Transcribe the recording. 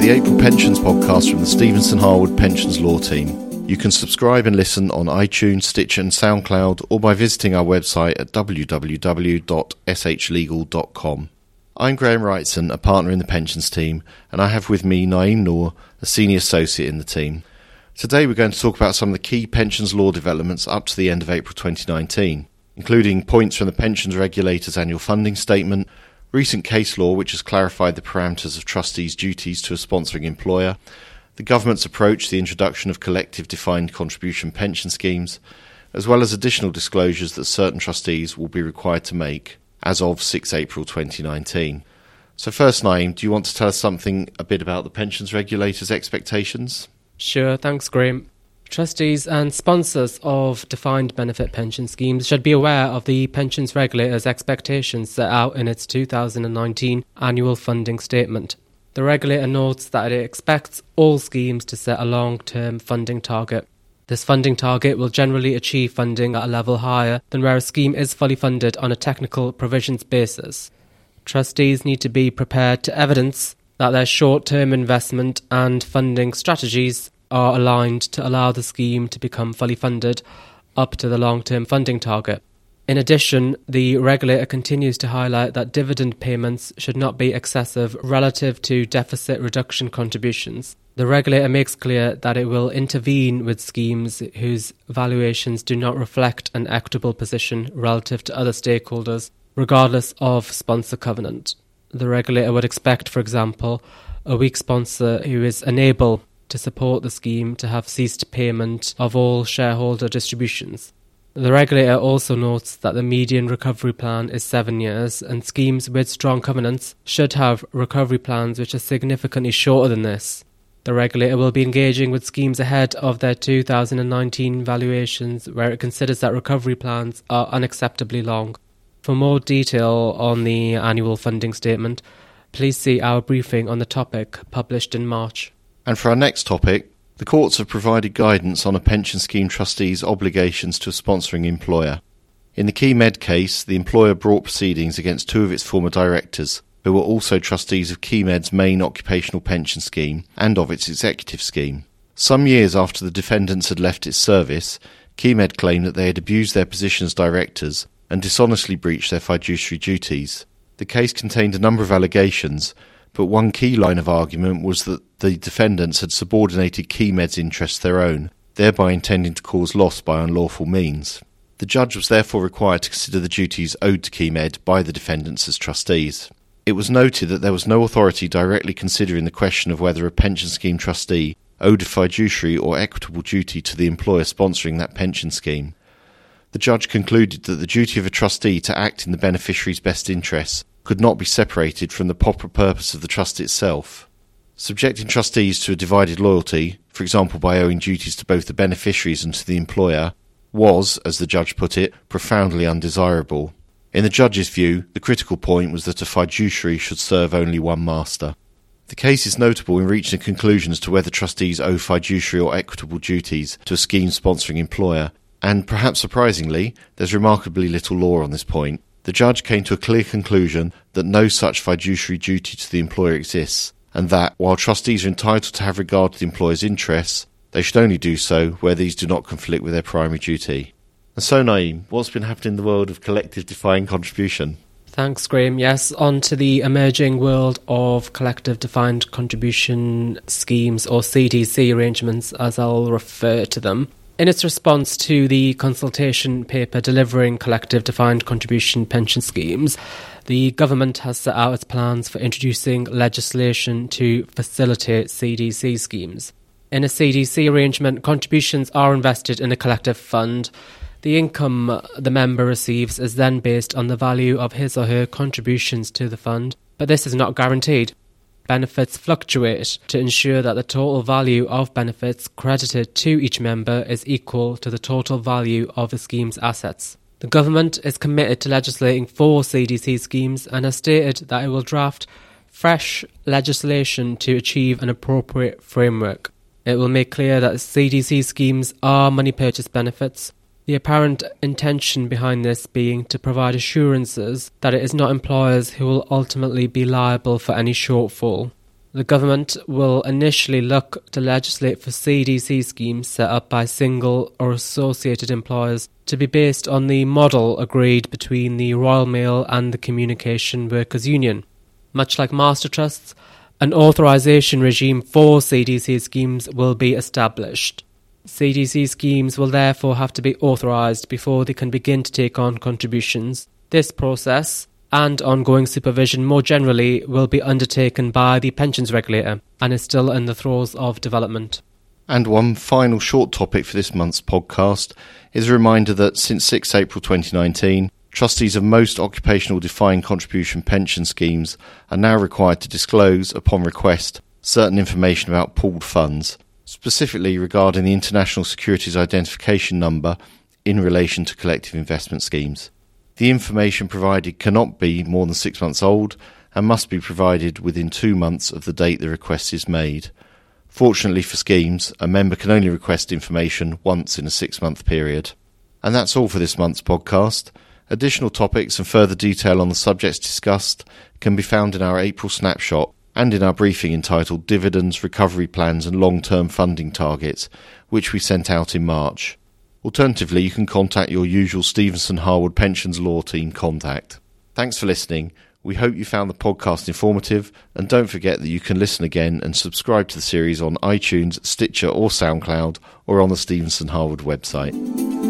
the April Pensions podcast from the Stephenson Harwood Pensions Law Team. You can subscribe and listen on iTunes, Stitcher, and SoundCloud, or by visiting our website at www.shlegal.com. I'm Graham Wrightson, a partner in the pensions team, and I have with me Naeem Noor, a senior associate in the team. Today we're going to talk about some of the key pensions law developments up to the end of April 2019, including points from the pensions regulator's annual funding statement, recent case law which has clarified the parameters of trustees' duties to a sponsoring employer, the government's approach to the introduction of collective defined contribution pension schemes, as well as additional disclosures that certain trustees will be required to make as of 6 April 2019. So, first, Naeem, do you want to tell us something a bit about the pensions regulator's expectations? Sure, thanks, Graham. Trustees and sponsors of defined benefit pension schemes should be aware of the pensions regulator's expectations set out in its 2019 annual funding statement. The regulator notes that it expects all schemes to set a long term funding target. This funding target will generally achieve funding at a level higher than where a scheme is fully funded on a technical provisions basis. Trustees need to be prepared to evidence that their short term investment and funding strategies are aligned to allow the scheme to become fully funded up to the long term funding target. In addition, the regulator continues to highlight that dividend payments should not be excessive relative to deficit reduction contributions. The regulator makes clear that it will intervene with schemes whose valuations do not reflect an equitable position relative to other stakeholders, regardless of sponsor covenant. The regulator would expect, for example, a weak sponsor who is unable to support the scheme to have ceased payment of all shareholder distributions. The regulator also notes that the median recovery plan is seven years, and schemes with strong covenants should have recovery plans which are significantly shorter than this. The regulator will be engaging with schemes ahead of their 2019 valuations where it considers that recovery plans are unacceptably long. For more detail on the annual funding statement, please see our briefing on the topic published in March. And for our next topic, the courts have provided guidance on a pension scheme trustee's obligations to a sponsoring employer. In the KeyMed case, the employer brought proceedings against two of its former directors, who were also trustees of KeyMed's main occupational pension scheme and of its executive scheme. Some years after the defendants had left its service, KeyMed claimed that they had abused their position as directors and dishonestly breached their fiduciary duties. The case contained a number of allegations, but one key line of argument was that the defendants had subordinated KeyMed's interests to their own, thereby intending to cause loss by unlawful means. The judge was therefore required to consider the duties owed to KeyMed by the defendants as trustees. It was noted that there was no authority directly considering the question of whether a pension scheme trustee owed a fiduciary or equitable duty to the employer sponsoring that pension scheme. The judge concluded that the duty of a trustee to act in the beneficiary's best interests could not be separated from the proper purpose of the trust itself. Subjecting trustees to a divided loyalty, for example by owing duties to both the beneficiaries and to the employer, was, as the judge put it, profoundly undesirable. In the judge's view, the critical point was that a fiduciary should serve only one master. The case is notable in reaching a conclusion as to whether trustees owe fiduciary or equitable duties to a scheme sponsoring employer, and perhaps surprisingly, there's remarkably little law on this point. The judge came to a clear conclusion that no such fiduciary duty to the employer exists, and that, while trustees are entitled to have regard to the employer's interests, they should only do so where these do not conflict with their primary duty. And so, Naeem, what's been happening in the world of collective defined contribution? Thanks, Graham. Yes, on to the emerging world of collective defined contribution schemes or CDC arrangements, as I'll refer to them. In its response to the consultation paper delivering collective defined contribution pension schemes, the government has set out its plans for introducing legislation to facilitate CDC schemes. In a CDC arrangement, contributions are invested in a collective fund. The income the member receives is then based on the value of his or her contributions to the fund, but this is not guaranteed benefits fluctuate to ensure that the total value of benefits credited to each member is equal to the total value of the scheme's assets. The government is committed to legislating for CDC schemes and has stated that it will draft fresh legislation to achieve an appropriate framework. It will make clear that CDC schemes are money purchase benefits the apparent intention behind this being to provide assurances that it is not employers who will ultimately be liable for any shortfall. The government will initially look to legislate for CDC schemes set up by single or associated employers to be based on the model agreed between the Royal Mail and the Communication Workers Union. Much like master trusts, an authorisation regime for CDC schemes will be established. CDC schemes will therefore have to be authorised before they can begin to take on contributions. This process and ongoing supervision more generally will be undertaken by the pensions regulator and is still in the throes of development. And one final short topic for this month's podcast is a reminder that since 6 April 2019, trustees of most occupational defined contribution pension schemes are now required to disclose, upon request, certain information about pooled funds, specifically regarding the International Securities Identification Number in relation to collective investment schemes. The information provided cannot be more than six months old and must be provided within two months of the date the request is made. Fortunately for schemes, a member can only request information once in a six month period. And that's all for this month's podcast. Additional topics and further detail on the subjects discussed can be found in our April snapshot and in our briefing entitled Dividends, Recovery Plans and Long Term Funding Targets, which we sent out in March. Alternatively, you can contact your usual Stephenson Harwood Pensions Law Team contact. Thanks for listening. We hope you found the podcast informative, and don't forget that you can listen again and subscribe to the series on iTunes, Stitcher, or SoundCloud, or on the Stephenson Harwood website.